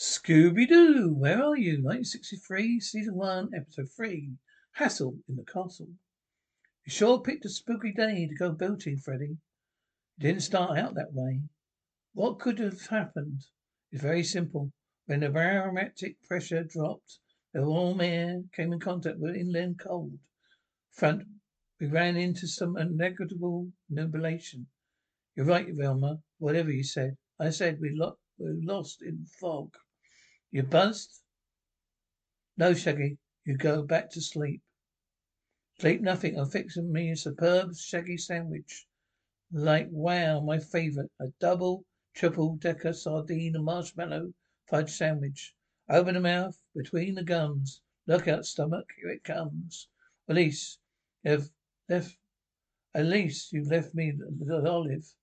Scooby Doo, where are you? 1963, season one, episode three. Hassle in the castle. You sure picked a spooky day to go boating, Freddy. It didn't start out that way. What could have happened? It's very simple. When the barometric pressure dropped, the warm air came in contact with inland cold front. We ran into some negligible nubilation. You're right, Velma. Whatever you said. I said we lo- we're lost in fog. You buzzed? No, Shaggy. You go back to sleep. Sleep nothing. I'm fixing me a superb shaggy sandwich. Like wow, my favourite. A double, triple decker sardine and marshmallow fudge sandwich. Open the mouth, between the gums. Look out, stomach. Here it comes. Release. You've left. Least you left me the olive.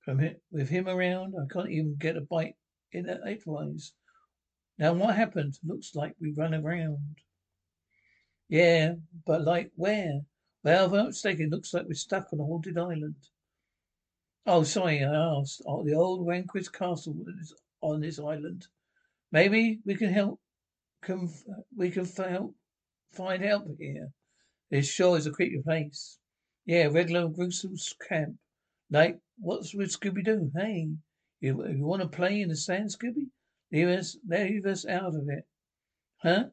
From him, with him around, I can't even get a bite in it edgewise. Now what happened? Looks like we run around. Yeah, but like where? Well, if I'm not mistaken, looks like we're stuck on a haunted island. Oh, sorry, I asked. Oh, the old Vasquez castle is on this island. Maybe we can help. Can we can help find help here? This sure is a creepy place. Yeah, regular gruesome camp. Like, what's with Scooby Doo? Hey, you, you want to play in the sand, Scooby? Leave us, leave us out of it. Huh?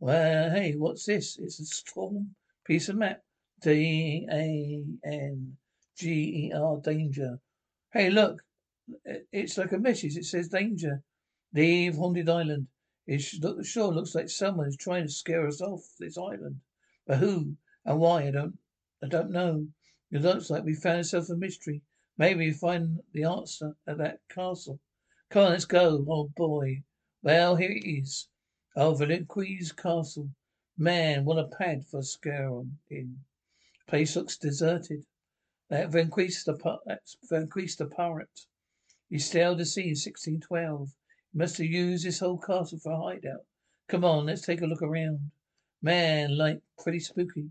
Well, hey, what's this? It's a storm piece of map. D A N G E R danger. Hey, look, it's like a message. It says danger. Leave haunted island. It sure looks like someone is trying to scare us off this island. But who? And why, I don't, I don't know. It looks like we found ourselves a mystery. Maybe we find the answer at that castle. Come on, let's go, old boy. Well, here it is. Oh, Vasquez Castle. Man, what a pad for a scare in. Place looks deserted. That Vasquez the, that's the pirate. He sailed the sea in 1612. He must have used this whole castle for a hideout. Come on, let's take a look around. Man, like, pretty spooky.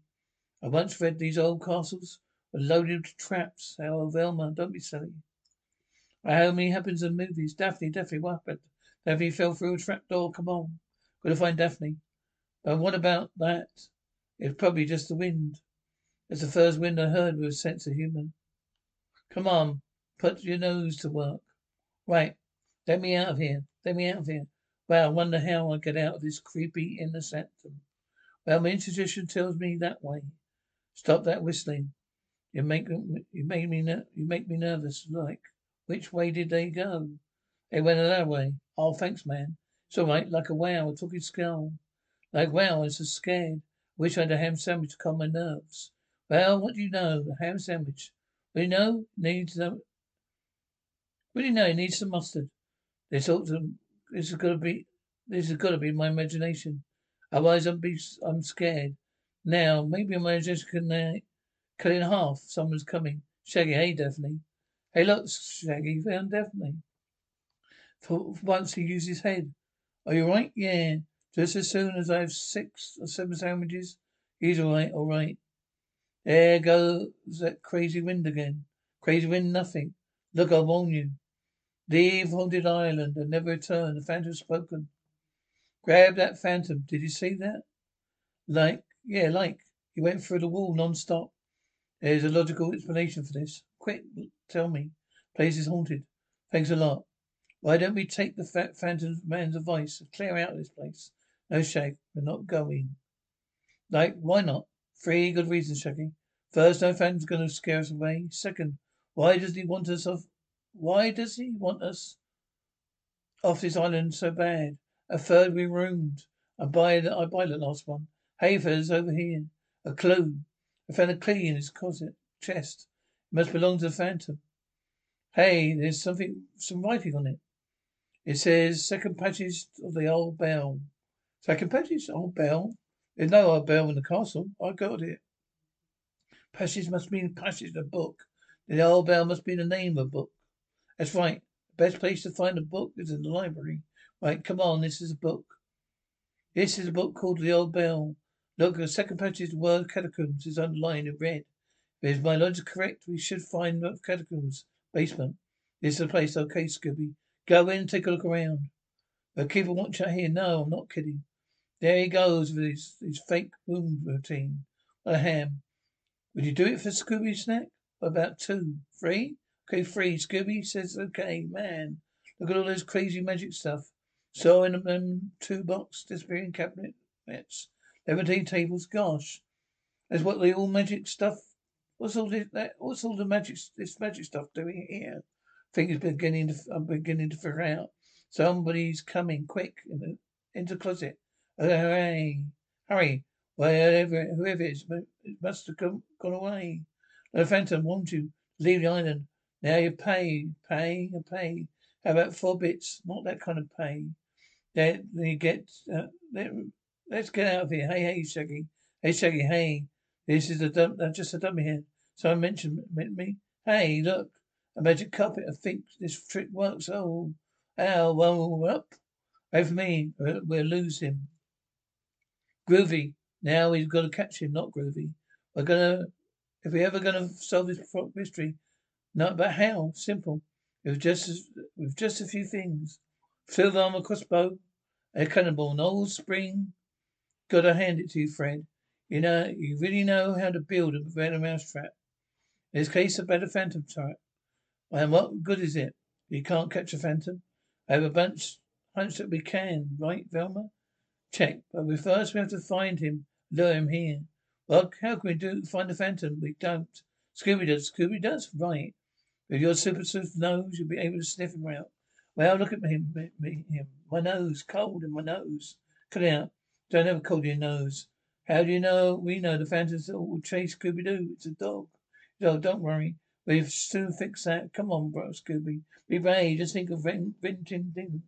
I once read these old castles were loaded with traps. Oh, Velma, don't be silly. How many happens in movies? Daphne, Daphne, what happened? Daphne fell through a trap door. Come on. Gotta find Daphne. But what about that? It's probably just the wind. It's the first wind I heard with a sense of humour. Come on. Put your nose to work. Right. Let me out of here. Let me out of here. Well, I wonder how I get out of this creepy inner sanctum. Well, my intuition tells me that way. Stop that whistling. You make you make me you make me nervous. Like, which way did they go? They went that way. Oh, thanks, man. It's all right. Like a wow, took talking skull. Like wow, I'm so scared. Wish I had a ham sandwich to calm my nerves. Well, what do you know? A ham sandwich. You know? Needs some. Do you know? It needs some mustard. This ought to. This has got to be. This has got to be my imagination. Otherwise, I'm be. I'm scared. Now, maybe my imagination can. Uh, Cut in half. Someone's coming. Shaggy, hey, Daphne. Hey, look, Shaggy found Daphne. For once he used his head. Are you right? Yeah. Just as soon as I have six or seven sandwiches. He's all right, all right. There goes that crazy wind again. Crazy wind, nothing. Look, I warn you. Leave haunted island and never return. The phantom's spoken. Grab that phantom. Did you see that? Like, yeah, like. He went through the wall non-stop. There's a logical explanation for this. Quick, tell me. Place is haunted. Thanks a lot. Why don't we take the fat phantom man's advice and clear out this place? No, Shag, we're not going. Like, why not? Three good reasons, Shaggy. First, no phantom's gonna scare us away. Second, why does he want us off? Why does he want us off this island so bad? A third, we roomed. I buy the, I buy the last one. Fellas, over here. A clue. I found a key in his closet chest. Must belong to the phantom. Hey, there's something, some writing on it. It says second passage of the old bell. Second passage, old bell. There's no old bell in the castle. I got it. Passage must mean passage of a book. The old bell must be the name of a book. That's right. The best place to find a book is in the library. Right, come on, this is a book. This is a book called The Old Bell. Look, the second passage, the word catacombs is underlined in red. If my logic correct, we should find the catacombs basement. This is the place. Okay, Scooby. Go in and take a look around. But keep a watch out here. No, I'm not kidding. There he goes with his, his fake wound routine. What a ham. Would you do it for Scooby Snack? About two? Three? Okay, three. Scooby says okay. Man, look at all this crazy magic stuff. So in them two box disappearing cabinets. Levitating tables. Gosh. That's what the all magic stuff What's all this? What's all the magic? This magic stuff doing here? Things beginning to. I'm beginning to figure out. Somebody's coming quick in the, into the closet. Hurry, hurry! Wherever whoever it is, it must have gone, gone away. The phantom wants you to leave the island. Now you pay, pay, and pay. How about four bits? Not that kind of pay. Then you get. Uh, let's get out of here. Hey, hey, Shaggy. Hey, Shaggy. Hey. This is a dump. Uh, just a dummy here. Someone mentioned me. Hey, look, a magic carpet. I think this trick works. Oh, ow, well, up. For me. We'll lose him. Groovy. Now we've got to catch him, not Groovy. We're gonna, if we're ever gonna solve this mystery, no, but how? Simple. With just, with just a few things. Silver armor crossbow, a cannonball, an old spring. Gotta hand it to you, Fred. You know, you really know how to build a better mousetrap. In this case, a better phantom trap. And what good is it? You can't catch a phantom. I have a bunch, hunch that we can, right, Velma? Check. But we first we have to find him, lure him here. Well, how can we do find the phantom? We don't. Scooby does. Scooby does, right. With your super swift nose, you'll be able to sniff him out. Well, look at me, me, him. My nose, cold in my nose. Cut out. Don't a cold your nose. How do you know? We know the phantoms will chase Scooby Doo. It's a dog. No, don't worry. We'll soon fix that. Come on, bro, Scooby. Be brave. Just think of Vinton Din,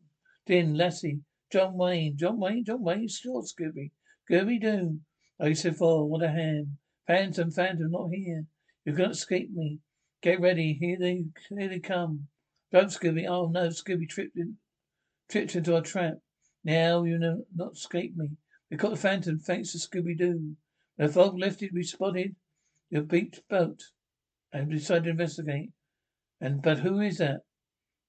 Din, Lassie, John Wayne. John Wayne, John Wayne. Sure, Scooby. Scooby Doo. I said before, what a ham. Phantom, Phantom, not here. You can't escape me. Get ready. Here they, here they come. Don't, Scooby. Oh no, Scooby tripped in, tripped into a trap. Now you know not escape me. We caught the Phantom thanks to Scooby Doo. When the fog lifted, we spotted your beach boat and decided to investigate. And but who is that?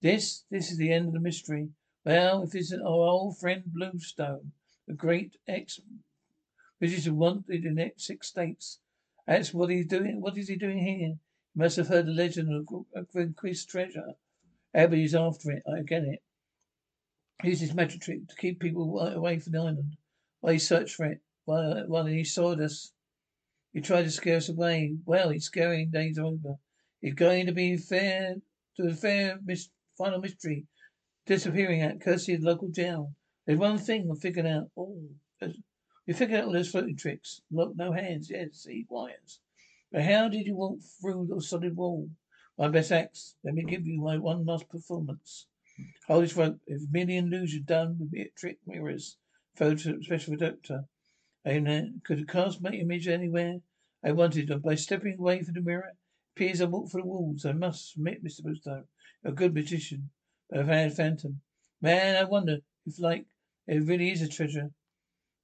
This this is the end of the mystery. Well, if it's our old friend Bluestone, the great ex visitor wanted in the six states. That's what he's doing. What is he doing here? Must have heard the legend of, increased treasure. Everybody's after it. I get it. Use this magic trick to keep people away from the island. While he searched for it, while, while he saw us he tried to scare us away. Well, his scaring days over. It's going to be fair to the fair mis- final mystery. Disappearing at the local jail. There's one thing I've figured out. Oh, we figured out all those floating tricks. Look, no hands. Yes, see wires. But how did you walk through the solid wall? My best acts. Let me give you my one last performance. Hold this rope. If merely an illusion done with trick mirrors. Photo special doctor. I could cast my image anywhere I wanted, by stepping away from the mirror. It appears I walk for the walls. I must admit, Mr. Bluestone, a good magician, but a phantom. Man, I wonder if, like, it really is a treasure.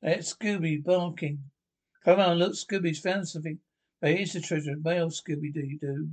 That's Scooby barking. Come on, look, Scooby's found something. But it's a treasure. Old Scooby Doo Doo.